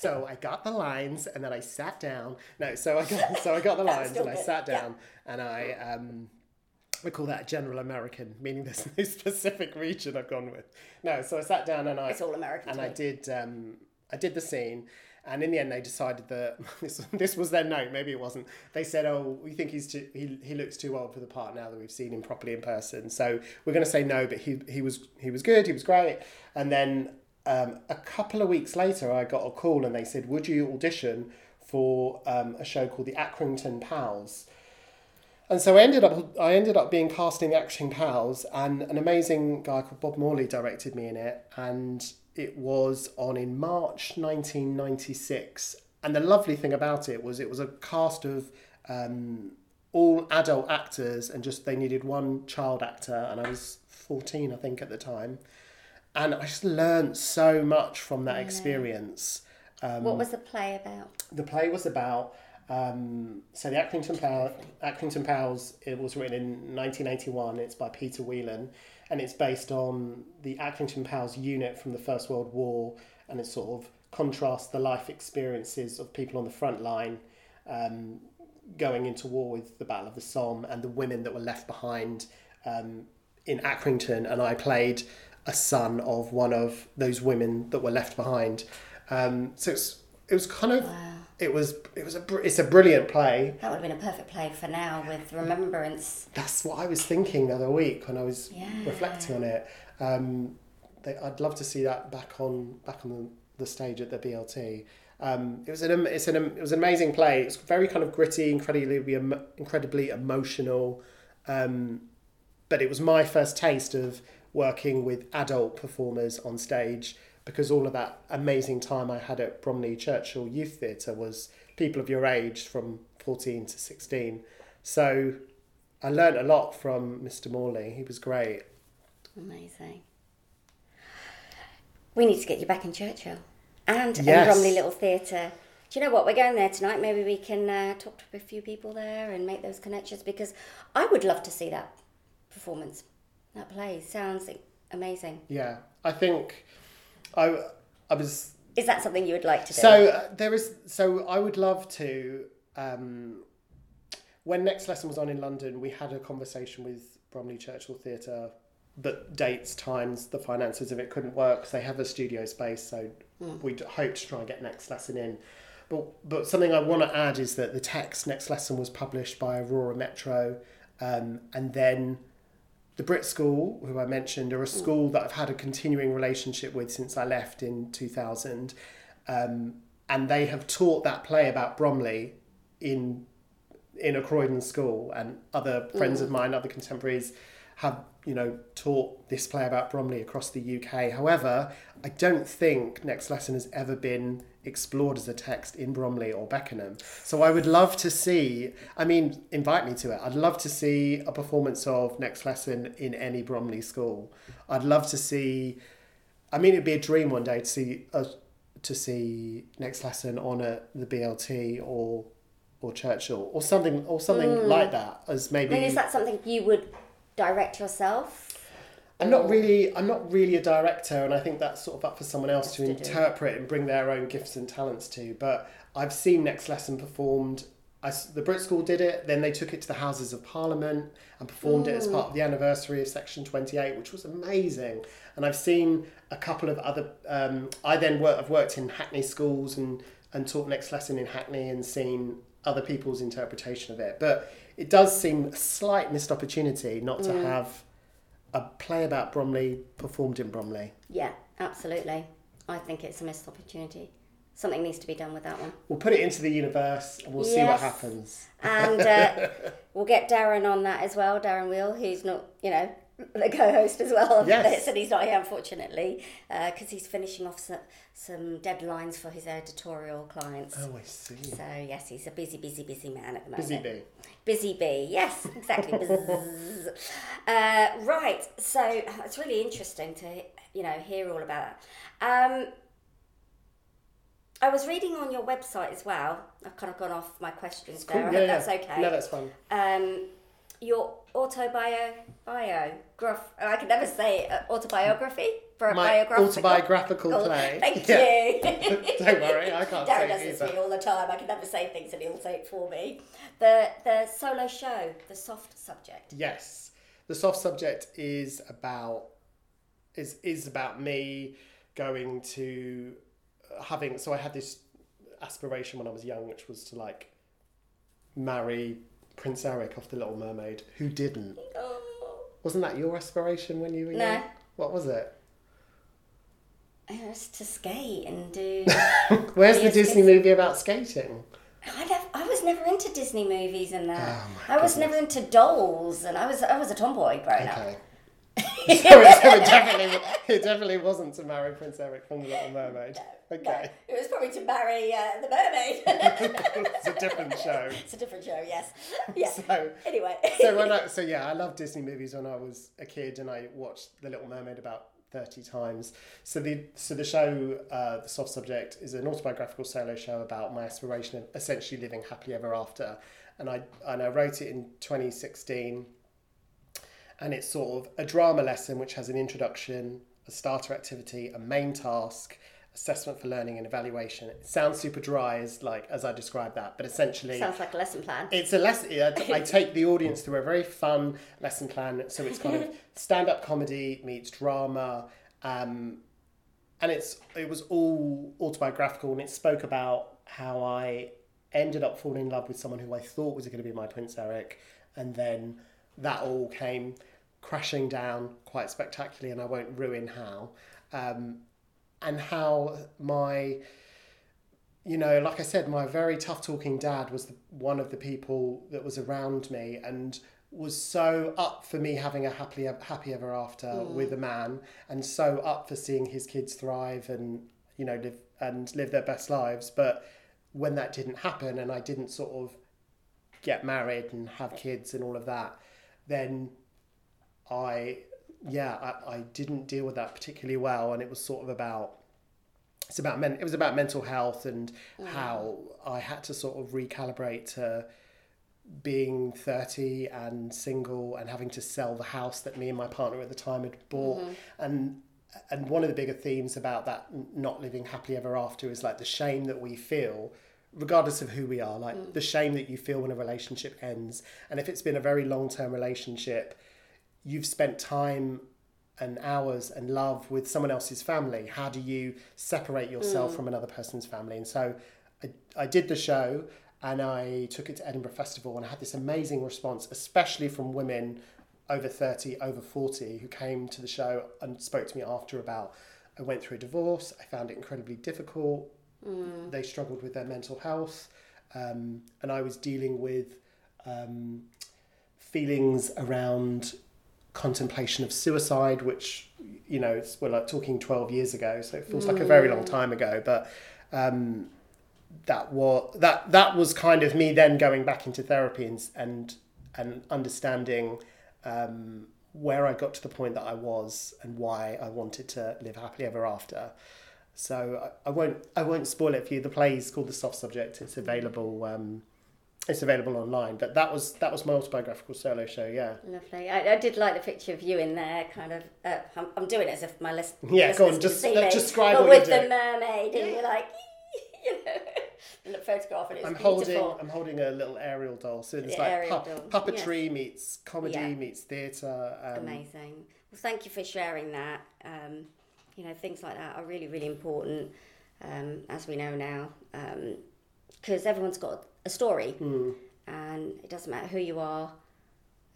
So I got the lines and then I sat down. No, so I got so I got the [LAUGHS] lines and I good. sat Yeah. down and I um we call that general American, meaning there's no specific region I've gone with. No, so I sat down and I It's all American. and I did um, I did the scene, and in the end they decided that [LAUGHS] this, this was their note. Maybe it wasn't. They said, "Oh, we think he's too, he he looks too old for the part now that we've seen him properly in person." So we're going to say no, but he he was he was good. He was great. And then um, a couple of weeks later, I got a call and they said, "Would you audition for um, a show called the Accrington Pals?" And so I ended up I ended up being cast in the Accrington Pals, and an amazing guy called Bob Morley directed me in it, and it was on in March 1996. And the lovely thing about it was it was a cast of um, all adult actors, and just they needed one child actor, and I was 14, I think, at the time, and I just learned so much from that experience. Um, what was the play about? the play was about um, so the Accrington Pals, Accrington Pals. It was written in 1981. It's by Peter Whelan, and it's based on the Accrington Pals unit from the First World War, and it sort of contrasts the life experiences of people on the front line. Um, going into war with the Battle of the Somme and the women that were left behind um, in Accrington, and I played a son of one of those women that were left behind. Um, so it was kind of it was it was a it's a brilliant play. That would have been a perfect play for now with Remembrance. That's what I was thinking the other week when I was Yeah. reflecting on it. Um, they, I'd love to see that back on back on the, the stage at the BLT. Um, it was an it's an it was an amazing play. It's very kind of gritty, incredibly incredibly emotional. Um, but it was my first taste of working with adult performers on stage because all of that amazing time I had at Bromley Churchill Youth Theatre was people of your age from 14 to 16. So I learned a lot from Mr. Morley. He was great. Amazing. We need to get you back in Churchill and in Bromley Little Theatre. Do you know what? We're going there tonight. Maybe we can uh, talk to a few people there and make those connections because I would love to see that performance. That play sounds amazing. Yeah, I think I I was Is that something you would like to do? So uh, there is. So I would love to. Um, when next lesson was on in London, we had a conversation with Bromley Churchill Theatre, but dates, times, the finances of it couldn't work they have a studio space. So we'd hope to try and get next lesson in. But but something I want to add is that the text next lesson was published by Aurora Metro, um, and then the Brit School, who I mentioned, are a school that I've had a continuing relationship with since I left in 2000. Um, and they have taught that play about Bromley in in a Croydon school, and other friends of mine, other contemporaries, have you know taught this play about Bromley across the UK. However, I don't think Next Lesson has ever been explored as a text in Bromley or Beckenham. So I would love to see. I mean, invite me to it. I'd love to see a performance of Next Lesson in any Bromley school. I'd love to see. I mean, it'd be a dream one day to see a, to see Next Lesson on a the BLT or or Churchill or something or something hmm. like that as maybe. I mean, is that something you would direct yourself? I'm not really I'm not really a director and I think that's sort of up for someone else to to do. interpret and bring their own gifts and talents to but I've seen Next Lesson performed. The Brit School did it then they took it to the Houses of Parliament and performed it as part of the anniversary of Section 28 which was amazing. And I've seen a couple of other um, I then work, I've worked in Hackney schools and and taught Next Lesson in Hackney and seen other people's interpretation of it but it does seem a slight missed opportunity not to have a play about Bromley performed in Bromley. Yeah, absolutely. I think it's a missed opportunity. Something needs to be done with that one. We'll put it into the universe and we'll see what happens. And uh, [LAUGHS] we'll get Darren on that as well, Darren Wheel, who's not, you know, [LAUGHS] the co-host as well of Yes. [LAUGHS] this, and he's not here unfortunately because he's finishing off some, some deadlines for his editorial clients. Oh, I see. So yes, he's a busy, busy, busy man at the moment. Busy bee. Busy bee, yes, exactly. [LAUGHS] Uh, right, so it's really interesting to you know hear all about that. Um, I was reading on your website as well. I've kind of gone off my questions Cool. there. I Yeah, hope yeah. that's okay. No, that's fine. Um, your autobio bio graph. I can never say it, uh, autobiography. My biographical- autobiographical Oh, play. Thank [LAUGHS] Yeah. you. [LAUGHS] Don't worry, I can't Darren say does it this to me all the time. I can never say things and he'll say it for me. The the solo show, the soft subject. Yes, the soft subject is about is is about me going to uh, having. So I had this aspiration when I was young, which was to like marry Prince Eric off The Little Mermaid. Who didn't? Oh. Wasn't that your aspiration when you were No. young? What was it? It was to skate and do. [LAUGHS] Where's the Disney movie about skating? I, nev- I was never into Disney movies and that. Oh, I was never into dolls, and I was I was a tomboy growing up. [LAUGHS] So, it, [LAUGHS] so it definitely it definitely wasn't to marry Prince Eric from The Little Mermaid. No, Okay, it was probably to marry uh, the mermaid. [LAUGHS] it's a different show. it's a different show, yes. Yeah. So, Anyway. so when I, so yeah, I loved Disney movies when I was a kid, and I watched The Little Mermaid about thirty times. So the so the show, uh, the soft subject, is an autobiographical solo show about my aspiration of essentially living happily ever after, and I and I wrote it in twenty sixteen. And it's sort of a drama lesson which has an introduction, a starter activity, a main task, assessment for learning and evaluation. It sounds super dry as like as I described that, but essentially Sounds like a lesson plan. it's a lesson. I [LAUGHS] I take the audience through a very fun lesson plan. So it's kind of [LAUGHS] stand-up comedy meets drama, um, and it's it was all autobiographical, and it spoke about how I ended up falling in love with someone who I thought was going to be my Prince Eric, and then that all came crashing down quite spectacularly, and I won't ruin how. Um, and how my you know, like I said, my very tough talking dad was the, one of the people that was around me and was so up for me having a happily happy ever after with a man and so up for seeing his kids thrive and you know live and live their best lives but when that didn't happen and I didn't sort of get married and have kids and all of that then I yeah I, I didn't deal with that particularly well and it was sort of about it's about men it was about mental health and mm. how I had to sort of recalibrate to being 30 and single and having to sell the house that me and my partner at the time had bought. Mm-hmm. And and one of the bigger themes about that not living happily ever after is like the shame that we feel regardless of who we are like mm. the shame that you feel when a relationship ends. And if it's been a very long-term relationship you've spent time and hours and love with someone else's family. How do you separate yourself from another person's family? And so I, I did the show and I took it to Edinburgh Festival and I had this amazing response, especially from women over 30, over 40, who came to the show and spoke to me after about I went through a divorce, I found it incredibly difficult, they struggled with their mental health, um, and I was dealing with um, feelings around contemplation of suicide, which you know it's, we're like talking twelve years ago, so it feels like a very long time ago. But um, that was that that was kind of me then going back into therapy and and and understanding um, where I got to the point that I was and why I wanted to live happily ever after. So I, I won't I won't spoil it for you. The play is called The Soft Subject. It's available. Um, it's available online. But that was that was my autobiographical solo show. Yeah. Lovely. I, I did like the picture of you in there, kind of. Uh, I'm, I'm doing it as if my list. Yeah, go on, just- let's describe But with the mermaid, and you're like, [LAUGHS] you know, the photograph, and it's I'm beautiful. holding I'm holding a little Ariel doll. So it's The like doll, puppetry meets comedy Yeah. meets theatre. Um, Amazing. Well, thank you for sharing that. Um, you know, things like that are really, really important, um, as we know now, because everyone's got a story, Hmm. and it doesn't matter who you are.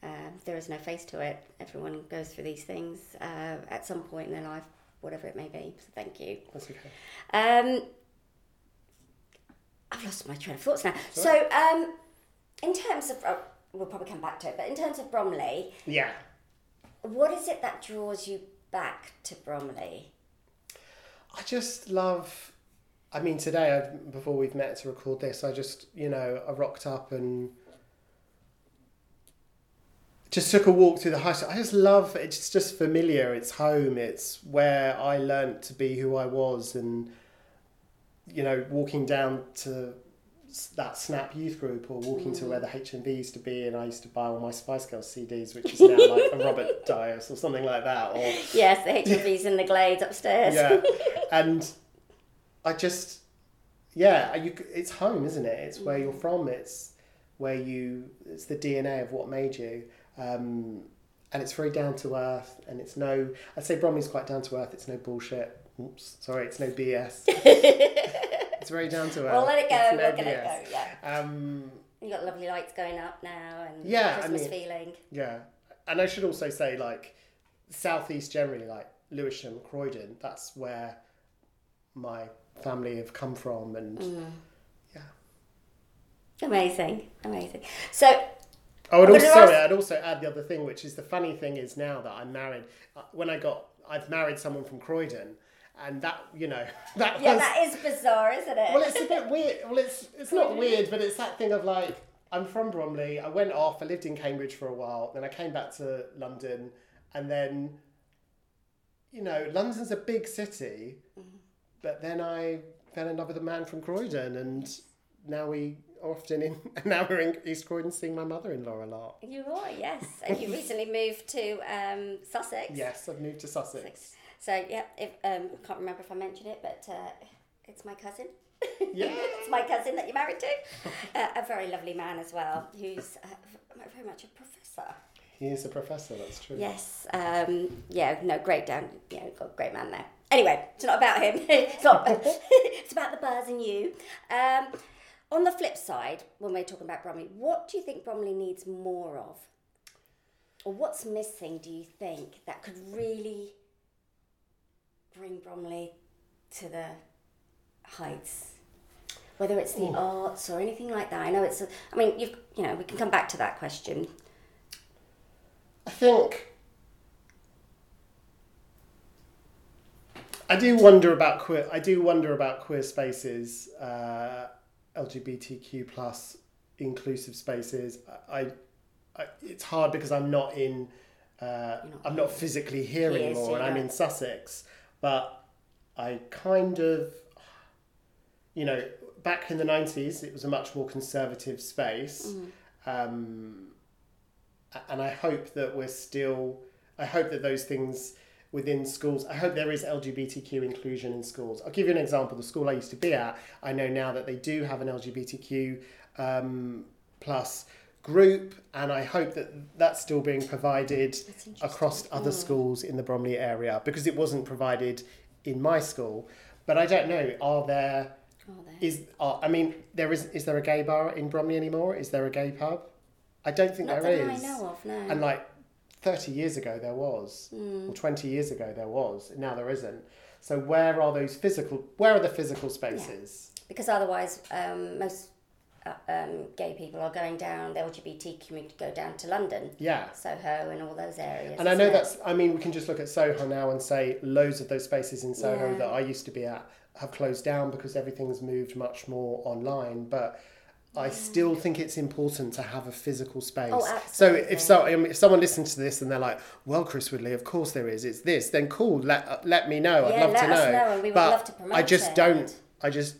Um, there is no face to it. Everyone goes through these things uh, at some point in their life, whatever it may be. So thank you. That's okay. Um, I've lost my train of thoughts now. So, um, in terms of, oh, we'll probably come back to it, but in terms of Bromley, Yeah. what is it that draws you back to Bromley? I just love. I mean, today I've, before we've met to record this, I just you know I rocked up and just took a walk through the high street. I just love it's just familiar. It's home. It's where I learnt to be who I was, and you know, walking down to that Snap Youth group or walking to where the HMV used to be, and I used to buy all my Spice Girls CDs, which is now like a Robert [LAUGHS] Dyas or something like that, or Yes, the HMV's in the glades upstairs. yeah, [LAUGHS] and I just yeah, you, it's home, isn't it? It's where you're from. It's where you. It's the DNA of what made you. Um, and it's very down to earth, and it's no. I'd say Bromley's quite down to earth. It's no bullshit. Oops, sorry, it's no BS. [LAUGHS] it's very down to earth. We'll let it go. No We'll let it go. Yeah. Um, You got lovely lights going up now and Yeah, I Christmas mean- feeling. yeah, and I should also say like southeast generally, like Lewisham, Croydon. That's where my family have come from, and Mm. yeah. Amazing, amazing. So, I would also sorry, ask- I'd also add the other thing, which is the funny thing is now that I'm married. uh, When I got, I've married someone from Croydon, and that you know [LAUGHS] that yeah, was that is bizarre, isn't it? well, it's a bit weird. Well, it's it's not [LAUGHS] weird, but it's that thing of like I'm from Bromley. I went off. I lived in Cambridge for a while. Then I came back to London, and then you know London's a big city, but then I fell in love with a man from Croydon, and now we often in. [LAUGHS] now we're in East Croydon seeing my mother-in-law a lot. You are, yes. And you recently moved to um, Sussex. Yes, I've moved to Sussex. So, yeah, if, um, I can't remember if I mentioned it, but uh, it's my cousin. Yeah. [LAUGHS] it's my cousin that you're married to. [LAUGHS] Uh, a very lovely man as well, who's uh, very much a professor. He is a professor. That's true. Yes. Um, yeah. No. Great down. Yeah. Got a great man there. Anyway, it's not about him. [LAUGHS] it's not. [LAUGHS] it's about the buzz and you. Um, on the flip side, when we're talking about Bromley, what do you think Bromley needs more of, or what's missing? Do you think that could really bring Bromley to the heights? Whether it's the arts or anything like that. I know it's. A, I mean, you've. You know, we can come back to that question. I think I do wonder about queer. I do wonder about queer spaces, uh, LGBTQ plus inclusive spaces. I, I, it's hard because I'm not in. Uh, not I'm not physically here anymore, and I'm in Sussex. But I kind of, you know, back in the '90s, it was a much more conservative space. Um, and I hope that we're still. I hope that those things within schools. I hope there is LGBTQ inclusion in schools. I'll give you an example. The school I used to be at, I know now that they do have an LGBTQ um, plus group, and I hope that that's still being provided across other schools in the Bromley area because it wasn't provided in my school. But I don't know. Are there? Oh, there. Is are, I mean, there is. Is there a gay bar in Bromley anymore? Is there a gay pub? I don't think Not there that is. I know of. No. And like 30 years ago, there was, Hmm. or 20 years ago, there was. Now there isn't. So where are those physical? Where are the physical spaces? because otherwise, um, most uh, um, gay people are going down. The LGBT community go down to London, Yeah. Soho, and all those areas. And I know it? that's. I mean, we can just look at Soho now and say loads of those spaces in Soho Yeah. that I used to be at have closed down because everything's moved much more online. But I mm. still think it's important to have a physical space. Oh, so absolutely. if so, if someone listens to this and they're like, "Well, Chris Woodley, of course there is. It's this." Then cool. Let uh, let me know. I'd love let to know. us know and we would but love to promote I just it. don't. I just.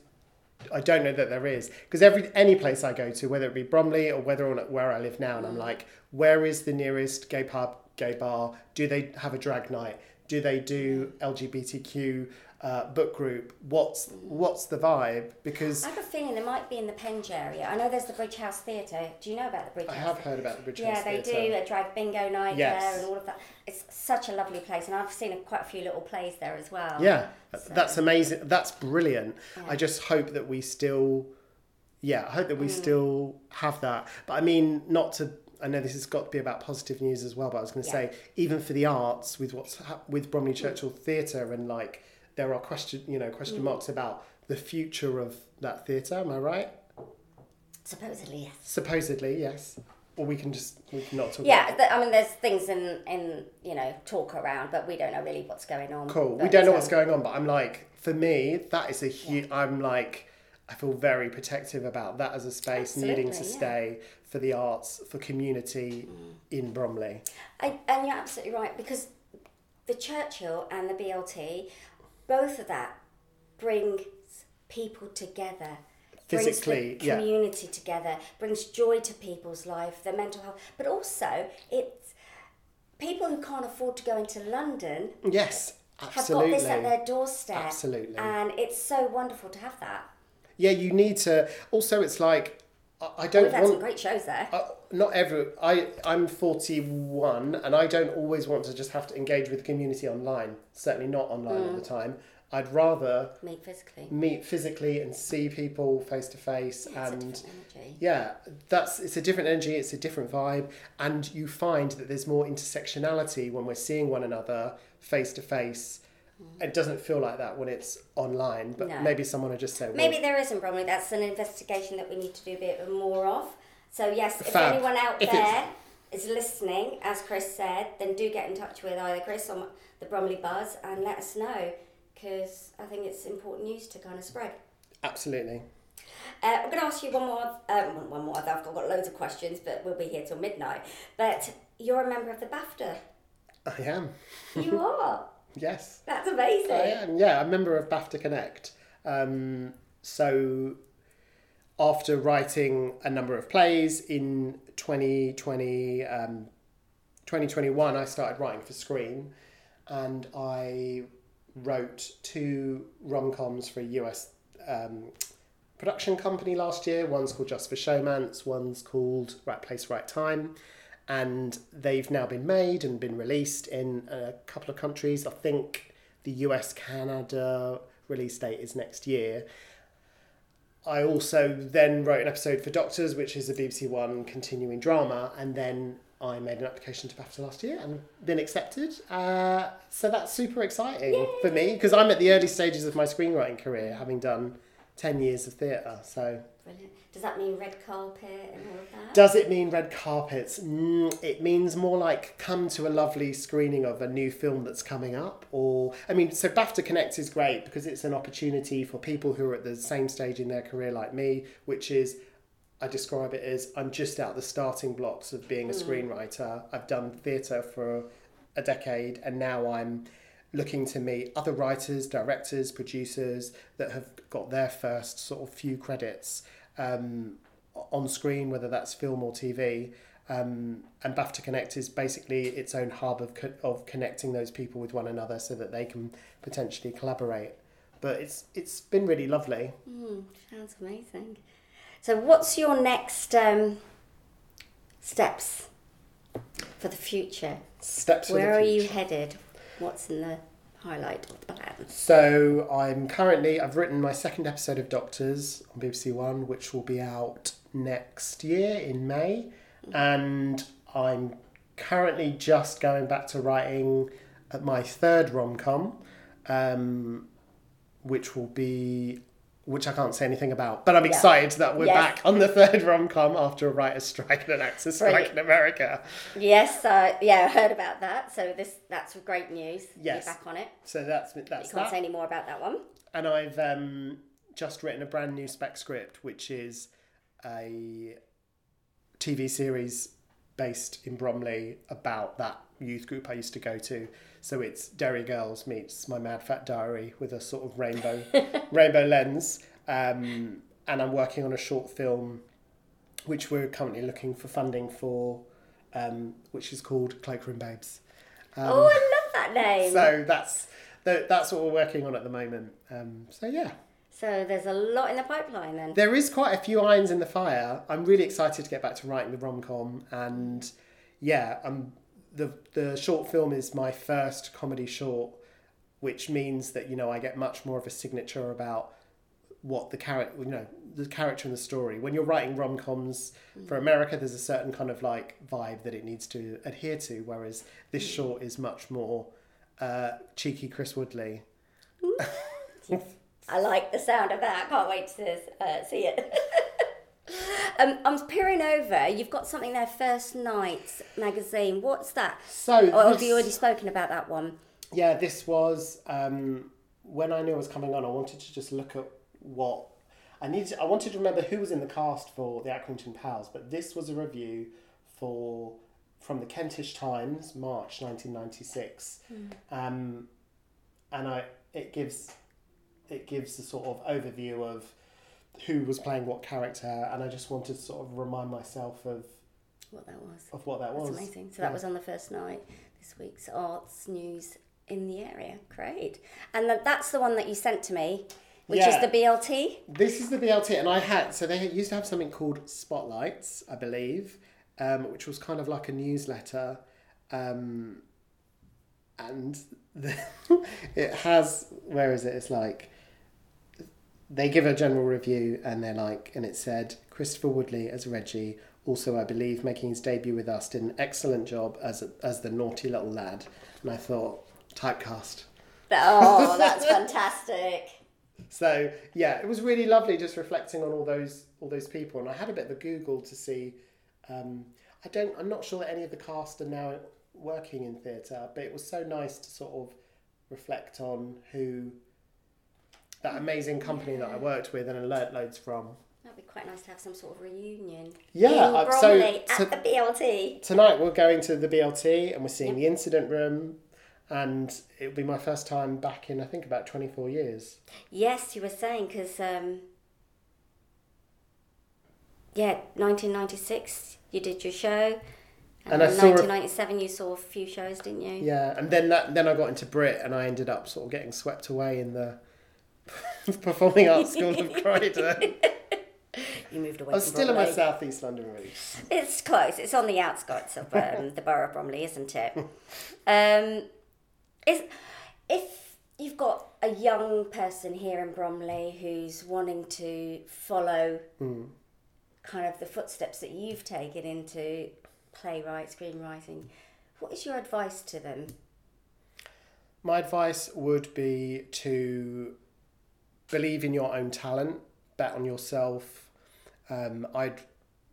I don't know that there is because every any place I go to, whether it be Bromley or whether or not where I live now, and I'm mm. like, where is the nearest gay pub, gay bar? Do they have a drag night? Do they do mm. LGBTQ uh, book group? What's what's the vibe? Because I have a feeling there might be in the Penge area. I know there's the Bridge House Theatre. Do you know about the Bridge I House? have heard about the Bridge Yeah, House they Theatre. do a drag bingo night Yes. there and all of that. It's such a lovely place, and I've seen a, quite a few little plays there as well. Yeah, So- that's amazing. That's brilliant. Yeah. I just hope that we still, yeah, I hope that we Mm. still have that. But I mean, not to. I know this has got to be about positive news as well. But I was going to Yeah. say, even for the arts, with what's hap- with Bromley Churchill Theatre, and like there are question, you know, question Mm. marks about the future of that theatre. Am I right? Supposedly, yes. Supposedly, yes. Or we can just we can not talk. Yeah, th- I mean, there's things in, in you know talk around, but we don't know really what's going on. Cool. We don't know um, what's going on, but I'm like, for me, that is a huge. I'm like, I feel very protective about that as a space needing to yeah. stay for the arts, for community in Bromley. I, and you're absolutely right because the Churchill and the BLT, both of that brings people together. physically, brings the yeah. community together, brings joy to people's life, their mental health, but also it's people who can't afford to go into London Yes, absolutely. have got this at their doorstep. Absolutely. And it's so wonderful to have that. Yeah, you need to. Also, it's like I, I don't We've had want. some great shows there. Uh, not every I I'm 41 and I don't always want to just have to engage with the community online certainly not online all the time I'd rather Meet physically. meet physically and see people face to face and energy. yeah that's it's a different energy it's a different vibe and you find that there's more intersectionality when we're seeing one another face to face it doesn't feel like that when it's online but No. maybe someone will just say well, Maybe there isn't, Bromley. That's an investigation that we need to do a bit more of. So, yes, if Fab. anyone out If it's- there is listening, as Chris said, then do get in touch with either Chris or the Bromley Buzz and let us know because I think it's important news to kind of spread. absolutely Uh, I'm going to ask you one more. Um, one more. I've got loads of questions, but we'll be here till midnight. But you're a member of the BAFTA. I am You are. [LAUGHS] yes That's amazing. I am, yeah, I'm a member of BAFTA Connect. Um, so, after writing a number of plays in 2020, um, 2021, I started writing for screen and I wrote two rom coms for a US um, production company last year. One's called Just for Showmance, one's called Right Place, Right Time. And they've now been made and been released in a couple of countries. I think the US Canada release date is next year. I also then wrote an episode for Doctors, which is a BBC One continuing drama, and then I made an application to BAFTA last year and been accepted. Uh, so that's super exciting for me because I'm at the early stages of my screenwriting career, having done 10 years of theatre. So, Brilliant. Does that mean red carpet and all of that? does it mean red carpets? Mm, it means more like come to a lovely screening of a new film that's coming up. Or, I mean, so BAFTA Connect is great because it's an opportunity for people who are at the same stage in their career like me, which is I describe it as I'm just out the starting blocks of being a screenwriter. I've done theatre for a decade and now I'm looking to meet other writers, directors, producers that have got their first sort of few credits um, on screen, whether that's film or TV. Um, and BAFTA Connect is basically its own hub of, co- of connecting those people with one another so that they can potentially collaborate. But it's it's been really lovely. Mm, sounds amazing. So, what's your next um, steps for the future? Steps for the Where are you headed? What's in the highlight of the plan? So I'm currently I've written my second episode of Doctors on BBC One, which will be out next year in May, and I'm currently just going back to writing my third rom com, um, which will be which I can't say anything about, but I'm Yeah. excited that we're Yes. back on the third rom com after a writer's strike and an actor's strike in America. Yes, uh, yeah, I heard about that. So this that's great news. Yes. You're back on it. So that's You can't that. say any more about that one. and I've um, just written a brand new spec script, which is a TV series based in Bromley about that youth group I used to go to. So it's Derry Girls meets My Mad Fat Diary with a sort of rainbow [LAUGHS] rainbow lens. Um, and I'm working on a short film, which we're currently looking for funding for, um, which is called Cloakroom Babes. Um, oh, I love that name. So, that's that, that's what we're working on at the moment. Um, so yeah, So there's a lot in the pipeline then. there is quite a few irons in the fire. I'm really excited to get back to writing the rom com, and yeah, I'm the the short film is my first comedy short, which means that you know I get much more of a signature about what the character you know the character and the story. When you're writing rom coms for America, there's a certain kind of like vibe that it needs to adhere to, whereas this short is much more uh, cheeky Chris Woodley. [LAUGHS] I like the sound of that. I can't wait to uh, see it. [LAUGHS] um, I'm peering over. You've got something there, First Night magazine. What's that? So Or have you already spoken about that one? Yeah, this was um, when I knew I was coming on. I wanted to just look at what I needed. I wanted to remember who was in the cast for the Accrington Pals, but this was a review for from the Kentish Times, March nineteen ninety six, um, and I it gives it gives a sort of overview of who was playing what character, and I just wanted to sort of remind myself of What that was. of what that That's was. amazing. So Yeah. that was on the first night. This week's arts news in the area. Great. And that that's the one that you sent to me, which Yeah. is the BLT. This is the BLT, and I had so they used to have something called Spotlights, I believe, um, which was kind of like a newsletter, um, and the, [LAUGHS] it has where is it? It's like they give a general review, and they're like, and it said Christopher Woodley as Reggie, also I believe making his debut with us, did an excellent job as a, as the naughty little lad, and I thought typecast. Oh, [LAUGHS] that's fantastic. So yeah, it was really lovely just reflecting on all those all those people, and I had a bit of a Google to see. Um, I don't. I'm not sure that any of the cast are now working in theatre, but it was so nice to sort of reflect on who that amazing company that I worked with and learnt loads from. That'd be quite nice to have some sort of reunion. Yeah, in so Bromley to- at the BLT. Tonight we're going to the BLT and we're seeing the incident room, and it'll be my first time back in I think about 24 years. Yes, you were saying because um, yeah, 1996 you did your show, and, And I then saw a- 1997 you saw a few shows, didn't you? Yeah, and then that then I got into Brit and I ended up sort of getting swept away in the [LAUGHS] Performing Arts School of [LAUGHS] Croydon. You moved away. I was from still in my Bromley. South East London roots. It's close. It's on the outskirts of um, [LAUGHS] the borough of Bromley, isn't it? Um, is if you've got a young person here in Bromley who's wanting to follow kind of the footsteps that you've taken into playwright, screenwriting, what is your advice to them? My advice would be to believe in your own talent, bet on yourself. Um, I'd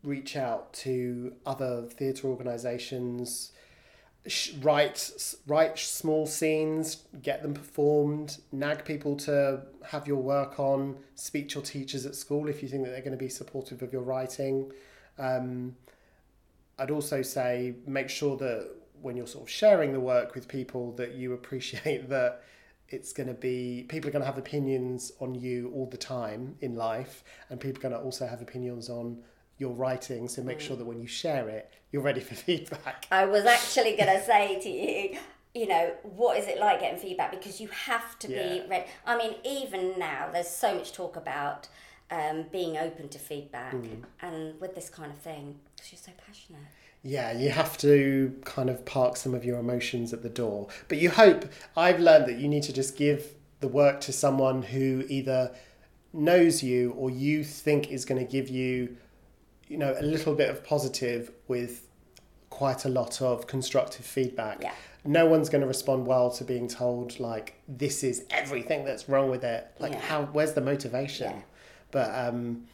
reach out to other theatre organisations, sh- write write small scenes, get them performed, nag people to have your work on, speak to your teachers at school if you think that they're going to be supportive of your writing. Um, I'd also say make sure that when you're sort of sharing the work with people that you appreciate [LAUGHS] that it's going to be people are going to have opinions on you all the time in life and people are going to also have opinions on your writing so make sure that when you share it you're ready for [LAUGHS] feedback I was actually going to say to you, you know, what is it like getting feedback? Because you have to Yeah. be ready. I mean, even now, there's so much talk about um, being open to feedback, Mm. and with this kind of thing, because you're so passionate. Yeah you have to kind of park some of your emotions at the door but you hope i've learned that you need to just give the work to someone who either knows you or you think is going to give you you know a little bit of positive with quite a lot of constructive feedback Yeah. no one's going to respond well to being told like this is everything that's wrong with it like Yeah. how where's the motivation Yeah. but um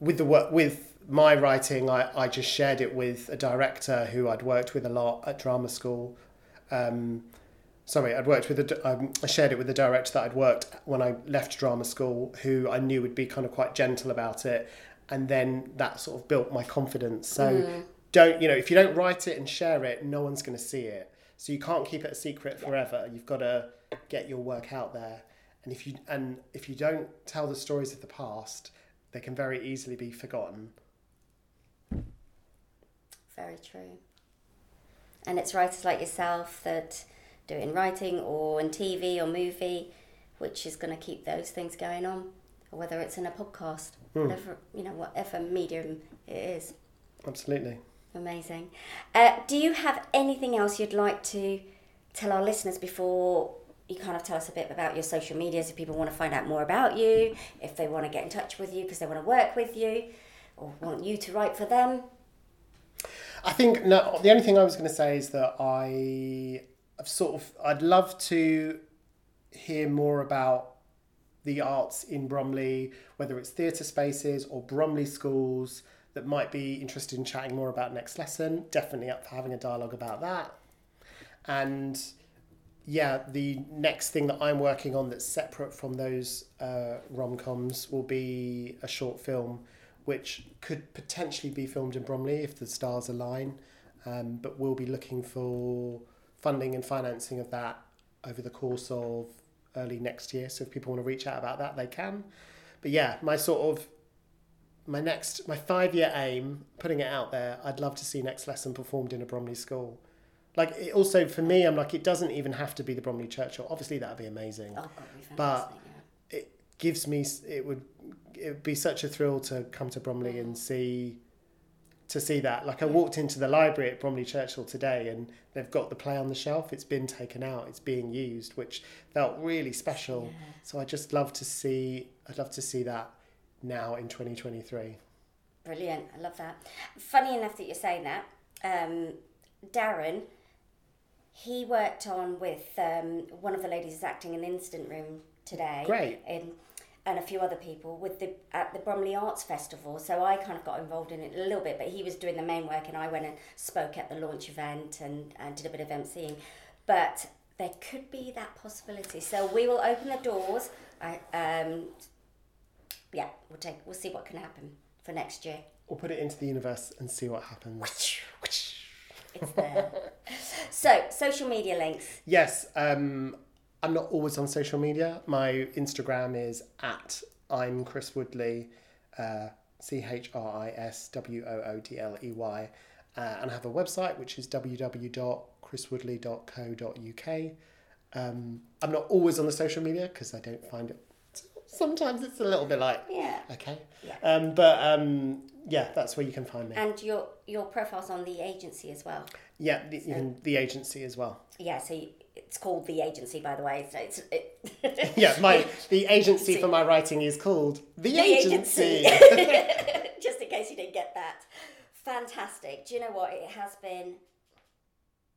with the work with my writing I, I just shared it with a director who I'd worked with a lot at drama school. Um, sorry I'd worked with a, um, I shared it with the director that I'd worked when I left drama school who I knew would be kind of quite gentle about it. And then that sort of built my confidence. So don't you know if you don't write it and share it no one's going to see it. So you can't keep it a secret forever. You've got to get your work out there. And if you and if you don't tell the stories of the past they can very easily be forgotten Very true. And it's writers like yourself that do it in writing or in TV or movie, which is going to keep those things going on, or whether it's in a podcast, whatever you know, whatever medium it is. absolutely Amazing. Uh, do you have anything else you'd like to tell our listeners before you kind of tell us a bit about your social medias? If people want to find out more about you, if they want to get in touch with you because they want to work with you, or want you to write for them. I think no. The only thing I was going to say is that I, I've sort of, I'd love to hear more about the arts in Bromley, whether it's theatre spaces or Bromley schools that might be interested in chatting more about next lesson. Definitely up for having a dialogue about that. And yeah, the next thing that I'm working on that's separate from those uh, rom coms will be a short film, which could potentially be filmed in Bromley if the stars align. Um, but we'll be looking for funding and financing of that over the course of early next year. So if people want to reach out about that, they can. but yeah, my sort of my next my five year aim, putting it out there, I'd love to see next lesson performed in a Bromley school. Like it also for me, I'm like it doesn't even have to be the Bromley Church. Obviously, that'd be amazing. Oh, God, we fantastic. But- yeah. It gives me it would it would be such a thrill to come to Bromley and see to see that. Like I walked into the library at Bromley Churchill today and they've got the play on the shelf. It's been taken out. It's being used, which felt really special. Yeah. So I just love to see I'd love to see that now in 2023. Brilliant. I love that. Funny enough that you're saying that. Um, Darren, he worked on with um, one of the ladies acting in the Incident Room today. Great. In, and a few other people with the at the Bromley Arts Festival. So I kind of got involved in it a little bit, but he was doing the main work, and I went and spoke at the launch event and, and did a bit of emceeing. But there could be that possibility. So we will open the doors. I um, yeah, we'll take we'll see what can happen for next year. We'll put it into the universe and see what happens. It's there. [LAUGHS] so, social media links. Yes, um, I'm not always on social media. My Instagram is at I'm Chris Woodley, uh, C H R I S W O O D L E Y, uh, and I have a website which is www.chriswoodley.co.uk. Um, I'm not always on the social media because I don't find it. Sometimes it's a little bit like Yeah. okay, Yeah. um, but um, yeah, that's where you can find me. And your your profile's on the agency as well. Yeah, the, even the agency as well. Yeah, so you, it's called the agency, by the way. So it's it, [LAUGHS] Yeah, my [LAUGHS] the agency for my writing is called the, the agency. [LAUGHS] Just in case you didn't get that. Fantastic. Do you know what? It has been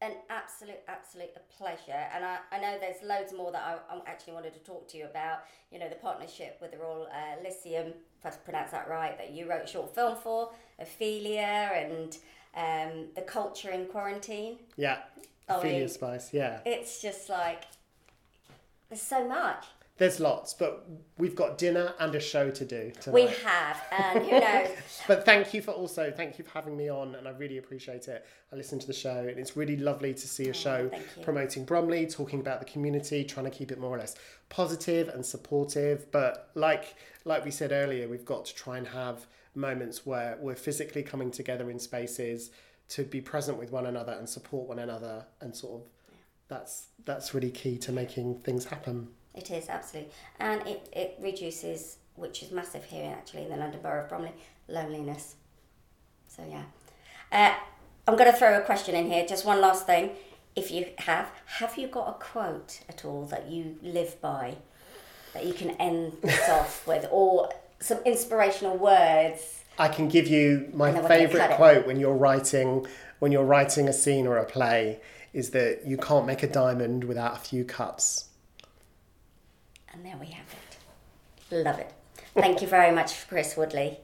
an absolute, absolute pleasure. And I, I know there's loads more that I, I actually wanted to talk to you about. You know, the partnership with the Royal uh, Lyceum, if I pronounce that right, that you wrote a short film for, Ophelia, and um, the culture in quarantine. yeah, Oh, Ophelia yeah. Spice. Yeah, It's just like, there's so much. there's lots, but we've got dinner and a show to do tonight. We have, and who knows? [LAUGHS] But thank you for also thank you for having me on, and I really appreciate it. I listened to the show, and it's really lovely to see a oh, show thank you. promoting Bromley, talking about the community, trying to keep it more or less positive and supportive. But like like we said earlier, we've got to try and have moments where we're physically coming together in spaces to be present with one another and support one another, and sort of that's that's really key to making things happen. It is absolutely, and it, it reduces, which is massive here actually in the London Borough of Bromley, loneliness. So yeah, uh, I'm going to throw a question in here. Just one last thing, if you have, have you got a quote at all that you live by, that you can end this [LAUGHS] off with, or some inspirational words? I can give you my And then we're gonna cut favourite quote when you're writing when you're writing a scene or a play is that you can't make a diamond without a few cuts. And there we have it. Love it. Thank you very much, Chris Woodley.